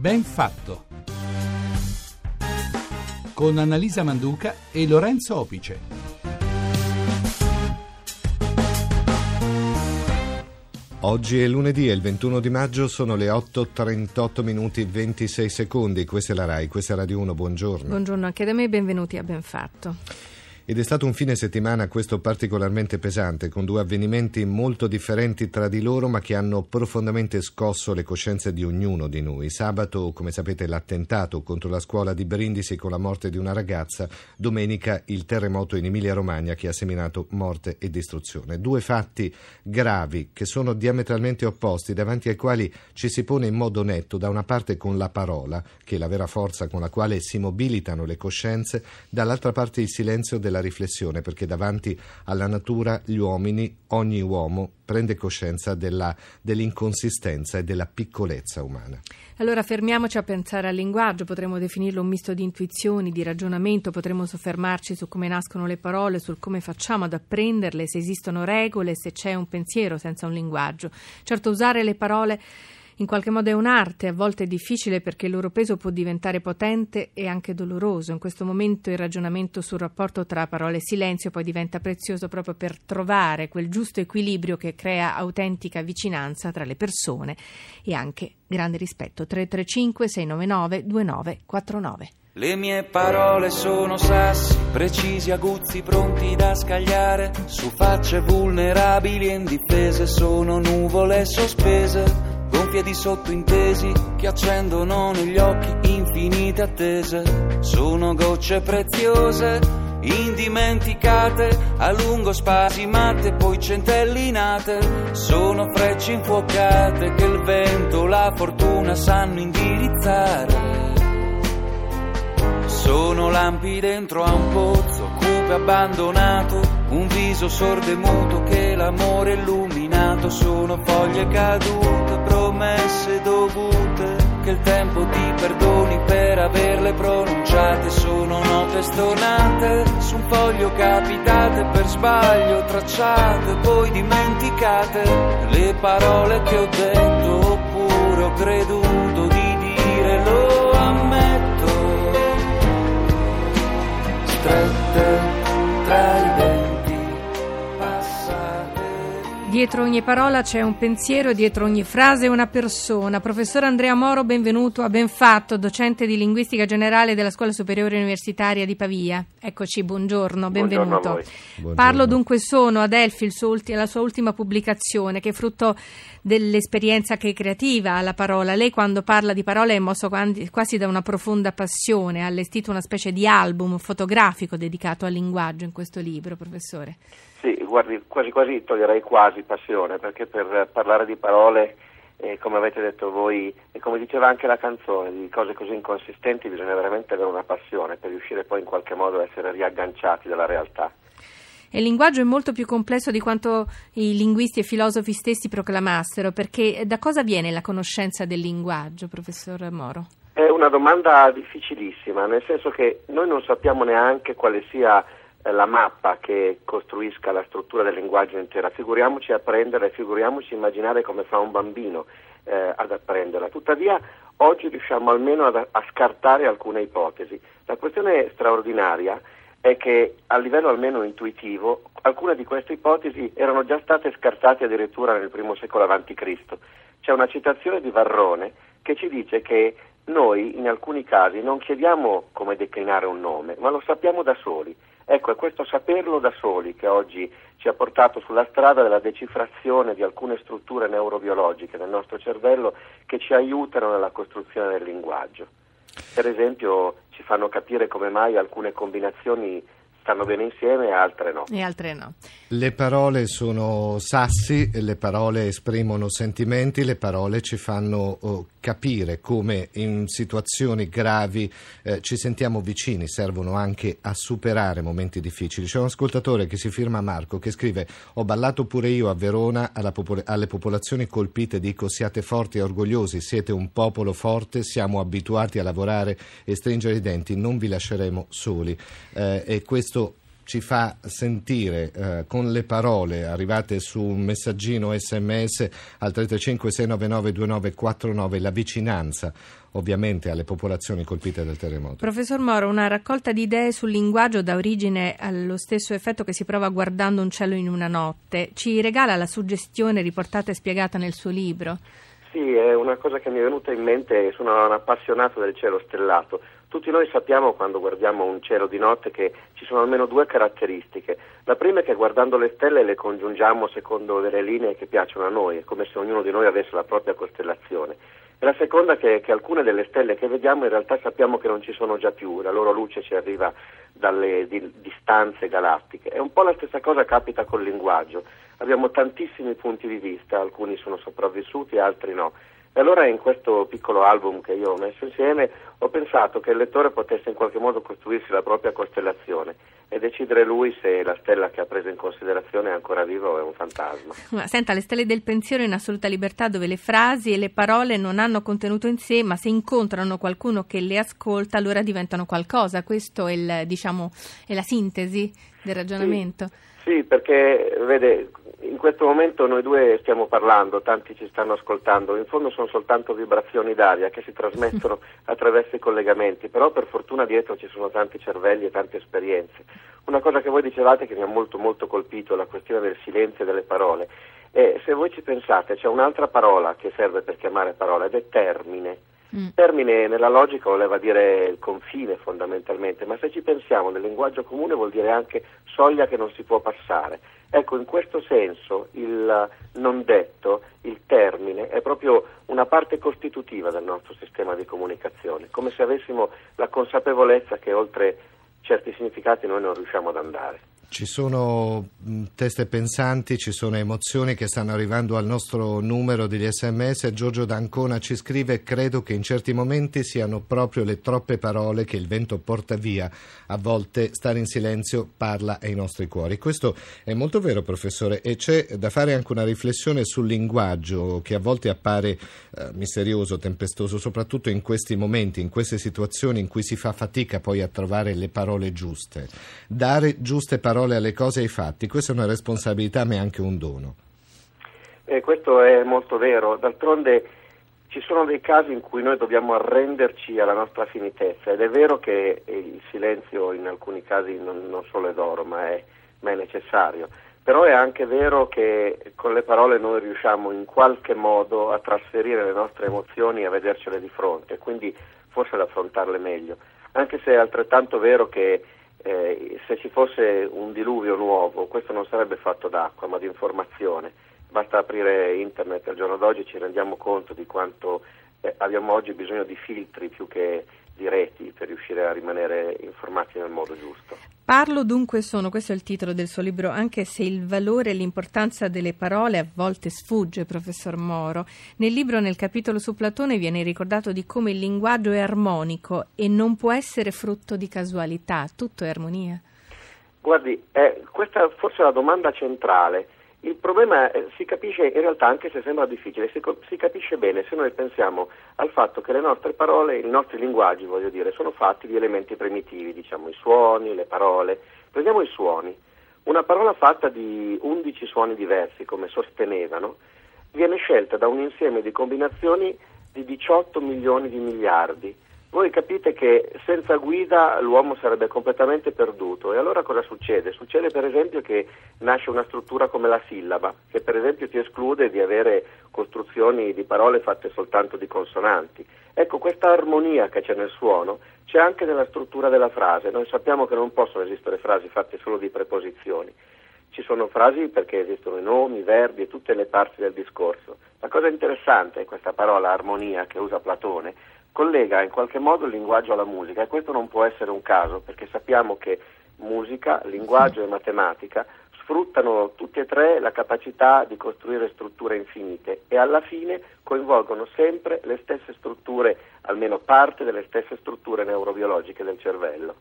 Ben fatto. Con Annalisa Manduca e Lorenzo Opice. Oggi è lunedì e il 21 di maggio sono le 8.38 minuti 26 secondi. Questa è la RAI, questa è Radio 1, buongiorno. Buongiorno anche da me, benvenuti a Benfatto. Ed è stato un fine settimana questo particolarmente pesante, con due avvenimenti molto differenti tra di loro, ma che hanno profondamente scosso le coscienze di ognuno di noi. Sabato, come sapete, l'attentato contro la scuola di Brindisi con la morte di una ragazza, domenica il terremoto in Emilia-Romagna che ha seminato morte e distruzione. Due fatti gravi che sono diametralmente opposti, davanti ai quali ci si pone in modo netto, da una parte con la parola, che è la vera forza con la quale si mobilitano le coscienze, dall'altra parte il silenzio della riflessione, perché davanti alla natura gli uomini, ogni uomo, prende coscienza della, dell'inconsistenza e della piccolezza umana. Allora fermiamoci a pensare al linguaggio, potremmo definirlo un misto di intuizioni, di ragionamento, potremmo soffermarci su come nascono le parole, sul come facciamo ad apprenderle, se esistono regole, se c'è un pensiero senza un linguaggio. Certo usare le parole in qualche modo è un'arte, a volte è difficile perché il loro peso può diventare potente e anche doloroso. In questo momento il ragionamento sul rapporto tra parole e silenzio poi diventa prezioso proprio per trovare quel giusto equilibrio che crea autentica vicinanza tra le persone e anche grande rispetto. 335 699 2949 le mie parole sono sassi, precisi, aguzzi, pronti da scagliare. Su facce vulnerabili e indifese sono nuvole sospese gonfie di sottintesi che accendono negli occhi infinite attese. Sono gocce preziose, indimenticate, a lungo spasimate, poi centellinate. Sono frecce infuocate che il vento, la fortuna sanno indirizzare. Sono lampi dentro a un pozzo, cupe abbandonato, un viso sordo e muto che l'amore illuminato. Sono foglie cadute, promesse dovute, che il tempo ti perdoni per averle pronunciate. Sono note stonate, su un foglio capitate per sbaglio, tracciate, poi dimenticate. Le parole che ho detto oppure ho creduto Dietro ogni parola c'è un pensiero, dietro ogni frase una persona. Professor Andrea Moro, benvenuto a Benfatto, docente di linguistica generale della Scuola Superiore Universitaria di Pavia. Eccoci, buongiorno, benvenuto. Buongiorno Parlo dunque sono ad Elfi, ulti- la sua ultima pubblicazione, che è frutto dell'esperienza che è creativa alla parola. Lei quando parla di parole è mosso quasi da una profonda passione, ha allestito una specie di album fotografico dedicato al linguaggio in questo libro, professore. Sì, guardi, quasi quasi toglierei quasi passione, perché per parlare di parole, eh, come avete detto voi, e come diceva anche la canzone, di cose così inconsistenti bisogna veramente avere una passione per riuscire poi in qualche modo a essere riagganciati dalla realtà. Il linguaggio è molto più complesso di quanto i linguisti e filosofi stessi proclamassero, perché da cosa viene la conoscenza del linguaggio, professor Moro? È una domanda difficilissima, nel senso che noi non sappiamo neanche quale sia eh, la mappa che costruisca la struttura del linguaggio intera, figuriamoci apprendere, figuriamoci immaginare come fa un bambino eh, ad apprenderla. Tuttavia oggi riusciamo almeno a, a scartare alcune ipotesi. La questione straordinaria è che a livello almeno intuitivo alcune di queste ipotesi erano già state scartate addirittura nel primo secolo a.C. C'è una citazione di Varrone che ci dice che noi in alcuni casi non chiediamo come declinare un nome, ma lo sappiamo da soli. Ecco, è questo saperlo da soli che oggi ci ha portato sulla strada della decifrazione di alcune strutture neurobiologiche del nostro cervello che ci aiutano nella costruzione del linguaggio. Per esempio ci fanno capire come mai alcune combinazioni stanno bene insieme e altre no. E altre no. Le parole sono sassi, le parole esprimono sentimenti, le parole ci fanno oh, capire come in situazioni gravi eh, ci sentiamo vicini, servono anche a superare momenti difficili. C'è un ascoltatore che si firma Marco che scrive ho ballato pure io a Verona popol- alle popolazioni colpite, dico siate forti e orgogliosi, siete un popolo forte, siamo abituati a lavorare e stringere i denti, non vi lasceremo soli. Eh, e questo ci fa sentire eh, con le parole arrivate su un messaggino sms al 335 699 2949 la vicinanza ovviamente alle popolazioni colpite dal terremoto. Professor Moro, una raccolta di idee sul linguaggio dà origine allo stesso effetto che si prova guardando un cielo in una notte. Ci regala la suggestione riportata e spiegata nel suo libro? Sì, è una cosa che mi è venuta in mente, sono un appassionato del cielo stellato. Tutti noi sappiamo quando guardiamo un cielo di notte che ci sono almeno due caratteristiche. La prima è che guardando le stelle le congiungiamo secondo delle linee che piacciono a noi, è come se ognuno di noi avesse la propria costellazione. E la seconda è che alcune delle stelle che vediamo in realtà sappiamo che non ci sono già più, la loro luce ci arriva dalle di, distanze galattiche. E un po' la stessa cosa capita col linguaggio. Abbiamo tantissimi punti di vista, alcuni sono sopravvissuti, altri no. E allora in questo piccolo album che io ho messo insieme ho pensato che il lettore potesse in qualche modo costruirsi la propria costellazione e decidere lui se la stella che ha preso in considerazione è ancora viva o è un fantasma. Ma senta, le stelle del pensiero in assoluta libertà dove le frasi e le parole non hanno contenuto in sé, ma se incontrano qualcuno che le ascolta allora diventano qualcosa. Questo è, il, diciamo, è la sintesi del ragionamento. Sì, sì perché vede, in questo momento noi due stiamo parlando, tanti ci stanno ascoltando, in fondo sono soltanto vibrazioni d'aria che si trasmettono attraverso i collegamenti, però per fortuna dietro ci sono tanti cervelli e tante esperienze. Una cosa che voi dicevate che mi ha molto molto colpito, la questione del silenzio e delle parole. E se voi ci pensate, c'è un'altra parola che serve per chiamare parola ed è termine. Mm. Termine nella logica voleva dire confine fondamentalmente, ma se ci pensiamo nel linguaggio comune vuol dire anche soglia che non si può passare. Ecco, in questo senso il non detto, il termine, è proprio una parte costitutiva del nostro sistema di comunicazione, come se avessimo la consapevolezza che oltre certi significati noi non riusciamo ad andare. Ci sono teste pensanti, ci sono emozioni che stanno arrivando al nostro numero degli sms. Giorgio D'Ancona ci scrive: Credo che in certi momenti siano proprio le troppe parole che il vento porta via. A volte stare in silenzio parla ai nostri cuori. Questo è molto vero, professore, e c'è da fare anche una riflessione sul linguaggio che a volte appare eh, misterioso, tempestoso, soprattutto in questi momenti, in queste situazioni in cui si fa fatica poi a trovare le parole giuste. Dare giuste parole parole alle cose e ai fatti. Questa è una responsabilità ma è anche un dono. Eh, questo è molto vero, d'altronde ci sono dei casi in cui noi dobbiamo arrenderci alla nostra finitezza ed è vero che il silenzio in alcuni casi non, non solo è d'oro ma è, ma è necessario, però è anche vero che con le parole noi riusciamo in qualche modo a trasferire le nostre emozioni e a vedercele di fronte, quindi forse ad affrontarle meglio, anche se è altrettanto vero che eh, se ci fosse un diluvio nuovo, questo non sarebbe fatto d'acqua ma di informazione. Basta aprire internet al giorno d'oggi ci rendiamo conto di quanto eh, abbiamo oggi bisogno di filtri più che di reti per riuscire a rimanere informati nel modo giusto. Parlo dunque sono, questo è il titolo del suo libro, anche se il valore e l'importanza delle parole a volte sfugge, professor Moro. Nel libro, nel capitolo su Platone, viene ricordato di come il linguaggio è armonico e non può essere frutto di casualità, tutto è armonia. Guardi, eh, questa forse è la domanda centrale. Il problema eh, si capisce in realtà, anche se sembra difficile, si, si, capisce bene se noi pensiamo al fatto che le nostre parole, i nostri linguaggi, voglio dire, sono fatti di elementi primitivi, diciamo i suoni, le parole. Prendiamo i suoni. Una parola fatta di 11 suoni diversi, come sostenevano, viene scelta da un insieme di combinazioni di 18 milioni di miliardi voi capite che senza guida l'uomo sarebbe completamente perduto e allora cosa succede? Succede per esempio che nasce una struttura come la sillaba, che per esempio ti esclude di avere costruzioni di parole fatte soltanto di consonanti. Ecco, questa armonia che c'è nel suono c'è anche nella struttura della frase. Noi sappiamo che non possono esistere frasi fatte solo di preposizioni. Ci sono frasi perché esistono i nomi, i verbi e tutte le parti del discorso. La cosa interessante è questa parola armonia che usa Platone, collega in qualche modo il linguaggio alla musica e questo non può essere un caso perché sappiamo che musica, linguaggio e matematica sfruttano tutti e tre la capacità di costruire strutture infinite e alla fine coinvolgono sempre le stesse strutture, almeno parte delle stesse strutture neurobiologiche del cervello.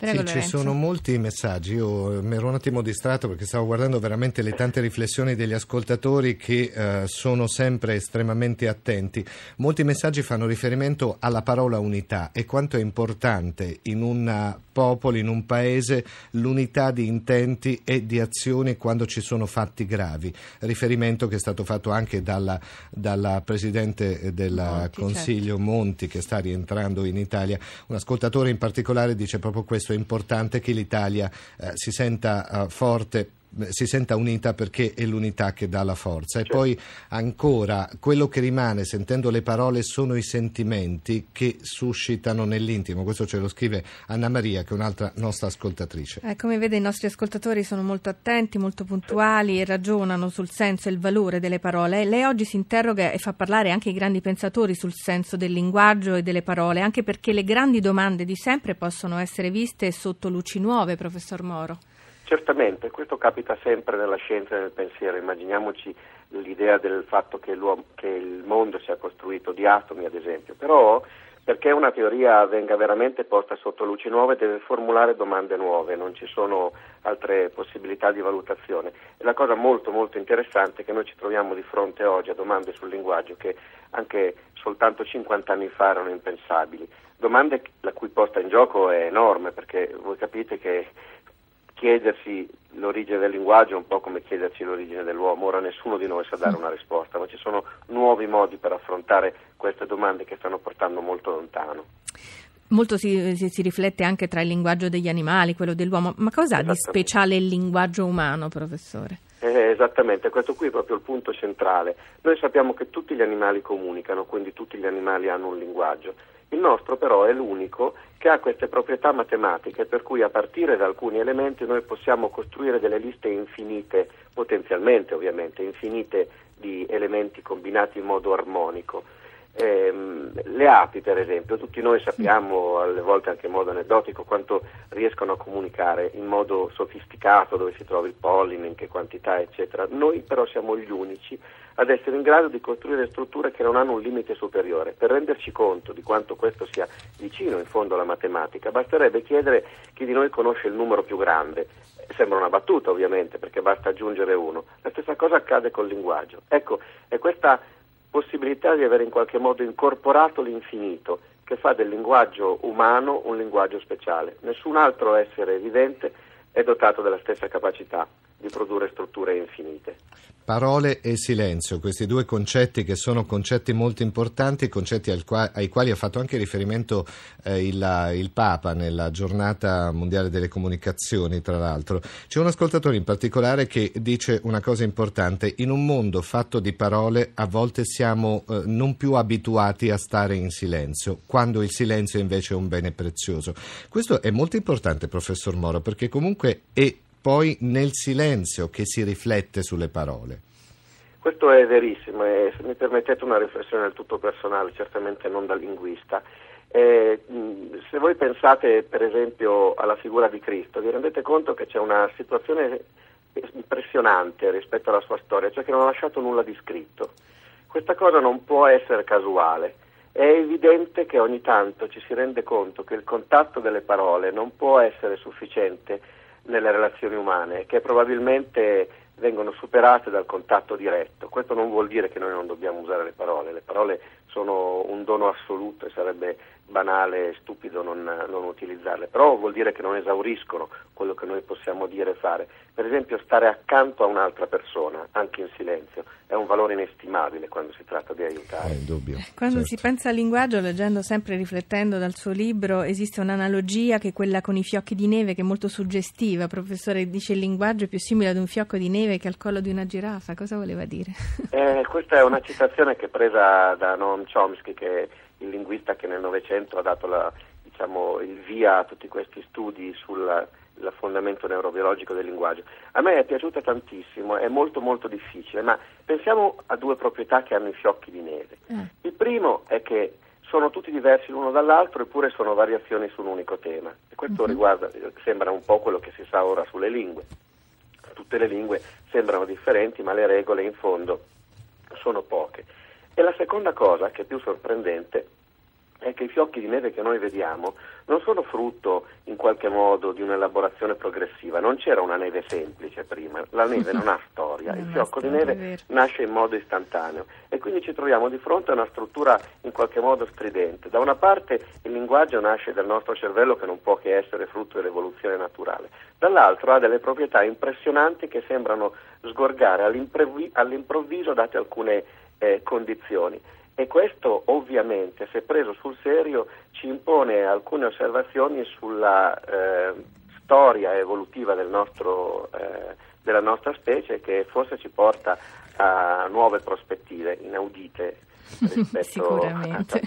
Prego, sì, ci Lorenzo. sono molti messaggi. Io eh, mi ero un attimo distratto perché stavo guardando veramente le tante riflessioni degli ascoltatori che eh, sono sempre estremamente attenti. Molti messaggi fanno riferimento alla parola unità e quanto è importante in un popolo, in un paese, l'unità di intenti e di azioni quando ci sono fatti gravi. Riferimento che è stato fatto anche dalla, dalla Presidente del Monti, Consiglio Monti che sta rientrando in Italia. Un ascoltatore in particolare dice proprio questo, è importante che l'Italia eh, si senta eh, forte si senta unita perché è l'unità che dà la forza. E Certo. poi ancora quello che rimane sentendo le parole sono i sentimenti che suscitano nell'intimo. Questo ce lo scrive Anna Maria, che è un'altra nostra ascoltatrice. Eh, come vede i nostri ascoltatori sono molto attenti, molto puntuali e ragionano sul senso e il valore delle parole. Lei oggi si interroga e fa parlare anche i grandi pensatori sul senso del linguaggio e delle parole, anche perché le grandi domande di sempre possono essere viste sotto luci nuove, professor Moro. Certamente, questo capita sempre nella scienza e nel pensiero. Immaginiamoci l'idea del fatto che, che il mondo sia costruito di atomi, ad esempio. Però, perché una teoria venga veramente posta sotto luci nuove, deve formulare domande nuove, non ci sono altre possibilità di valutazione. E la cosa molto, molto interessante è che noi ci troviamo di fronte oggi a domande sul linguaggio che anche soltanto 50 anni fa erano impensabili. Domande la cui posta in gioco è enorme, perché voi capite che chiedersi l'origine del linguaggio è un po' come chiedersi l'origine dell'uomo. Ora nessuno di noi sa dare una risposta, ma ci sono nuovi modi per affrontare queste domande che stanno portando molto lontano. Molto si, si- si riflette anche tra il linguaggio degli animali, quello dell'uomo. Ma cosa ha di speciale il linguaggio umano, professore? Eh, esattamente, questo qui è proprio il punto centrale. Noi sappiamo che tutti gli animali comunicano, quindi tutti gli animali hanno un linguaggio. Il nostro però è l'unico che ha queste proprietà matematiche per cui a partire da alcuni elementi noi possiamo costruire delle liste infinite, potenzialmente ovviamente, infinite di elementi combinati in modo armonico. Ehm, le api, per esempio, tutti noi sappiamo, alle volte anche in modo aneddotico, quanto riescono a comunicare in modo sofisticato, dove si trova il polline, in che quantità, eccetera. Noi però siamo gli unici ad essere in grado di costruire strutture che non hanno un limite superiore. Per renderci conto di quanto questo sia vicino in fondo alla matematica, basterebbe chiedere chi di noi conosce il numero più grande. Sembra una battuta ovviamente, perché basta aggiungere uno. La stessa cosa accade col linguaggio. Ecco, è questa possibilità di avere in qualche modo incorporato l'infinito che fa del linguaggio umano un linguaggio speciale. Nessun altro essere vivente è dotato della stessa capacità di produrre strutture infinite. Parole e silenzio, questi due concetti che sono concetti molto importanti, concetti al qua- ai quali ha fatto anche riferimento eh, il, il Papa nella giornata mondiale delle comunicazioni, tra l'altro. C'è un ascoltatore in particolare che dice una cosa importante, in un mondo fatto di parole a volte siamo eh, non più abituati a stare in silenzio, quando il silenzio invece è un bene prezioso. Questo è molto importante, professor Moro, perché comunque è poi nel silenzio che si riflette sulle parole. Questo è verissimo e se mi permettete una riflessione del tutto personale, certamente non da linguista. Eh, se voi pensate per esempio alla figura di Cristo, vi rendete conto che c'è una situazione impressionante rispetto alla sua storia, cioè che non ha lasciato nulla di scritto. Questa cosa non può essere casuale. È evidente che ogni tanto ci si rende conto che il contatto delle parole non può essere sufficiente nelle relazioni umane, che probabilmente vengono superate dal contatto diretto. Questo non vuol dire che noi non dobbiamo usare le parole, le parole sono un dono assoluto e sarebbe banale e stupido non, non utilizzarle, però vuol dire che non esauriscono quello che noi possiamo dire e fare. Per esempio stare accanto a un'altra persona, anche in silenzio, è un valore inestimabile quando si tratta di aiutare. indubbio. Quando certo. si pensa al linguaggio, leggendo sempre e riflettendo dal suo libro, esiste un'analogia che è quella con i fiocchi di neve, che è molto suggestiva. Professore dice il linguaggio è più simile ad un fiocco di neve che al collo di una giraffa. Cosa voleva dire? Eh, questa è una citazione che è presa da Noam Chomsky, che è il linguista che nel Novecento ha dato la- diciamo, il via a tutti questi studi sul fondamento neurobiologico del linguaggio. A me è piaciuta tantissimo, è molto molto difficile, ma pensiamo a due proprietà che hanno i fiocchi di neve. Eh. Il primo è che sono tutti diversi l'uno dall'altro eppure sono variazioni su un unico tema. E questo Mhm. riguarda, sembra un po' quello che si sa ora sulle lingue. Tutte le lingue sembrano differenti, ma le regole in fondo sono poche. E la seconda cosa, che è più sorprendente, è che i fiocchi di neve che noi vediamo non sono frutto in qualche modo di un'elaborazione progressiva, non c'era una neve semplice prima, la neve non ha storia, il fiocco di neve nasce in modo istantaneo. E quindi ci troviamo di fronte a una struttura in qualche modo stridente. Da una parte il linguaggio nasce dal nostro cervello che non può che essere frutto dell'evoluzione naturale, dall'altro ha delle proprietà impressionanti che sembrano sgorgare all'improvviso date alcune eh, condizioni. E questo ovviamente, se preso sul serio, ci impone alcune osservazioni sulla eh, storia evolutiva del nostro, eh, della nostra specie che forse ci porta a nuove prospettive inaudite Sicuramente.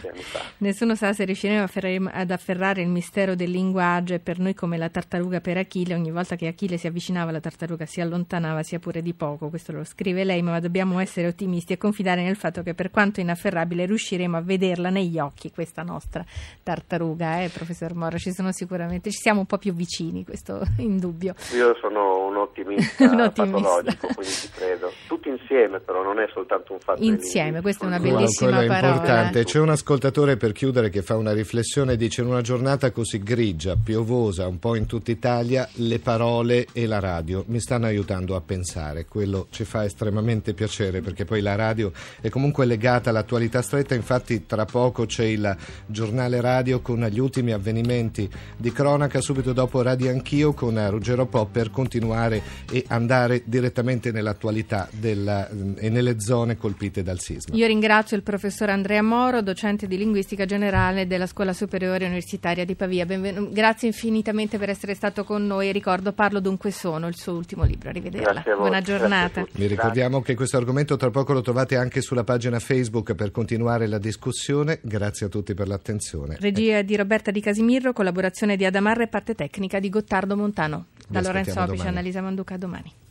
Nessuno sa se riusciremo ad afferrare il mistero del linguaggio e per noi come la tartaruga per Achille, ogni volta che Achille si avvicinava la tartaruga si allontanava sia pure di poco, questo lo scrive lei, ma dobbiamo essere ottimisti e confidare nel fatto che per quanto inafferrabile riusciremo a vederla negli occhi questa nostra tartaruga, eh, professor Moro, ci sono sicuramente, ci siamo un po' più vicini, questo in dubbio. Io sono un ottimista, un ottimista. patologico, quindi ci credo. Tutti insieme però, non è soltanto un fatto Insieme, questa è una bellissima parola. importante. C'è un ascoltatore per chiudere che fa una riflessione, dice in una giornata così grigia, piovosa, un po' in tutta Italia, le parole e la radio mi stanno aiutando a pensare. Quello ci fa estremamente piacere perché poi la radio è comunque legata all'attualità stretta, infatti tra poco c'è il giornale radio con gli ultimi avvenimenti di cronaca, subito dopo Radio Anch'io con Ruggero Po per continuare e andare direttamente nell'attualità della, e nelle zone colpite dal sisma. Io ringrazio il professor Andrea Moro, docente di linguistica generale della Scuola Superiore Universitaria di Pavia. Benvenu- grazie infinitamente per essere stato con noi. Ricordo Parlo dunque sono, il suo ultimo libro. Arrivederla. Buona giornata. Vi ricordiamo che questo argomento tra poco lo trovate anche sulla pagina Facebook per continuare la discussione. Grazie a tutti per l'attenzione. Regia di Roberta Di Casimirro, collaborazione di Adamarra e parte tecnica di Gottardo Montano. Da Lorenzo Opice, Annalisa Manduca, domani.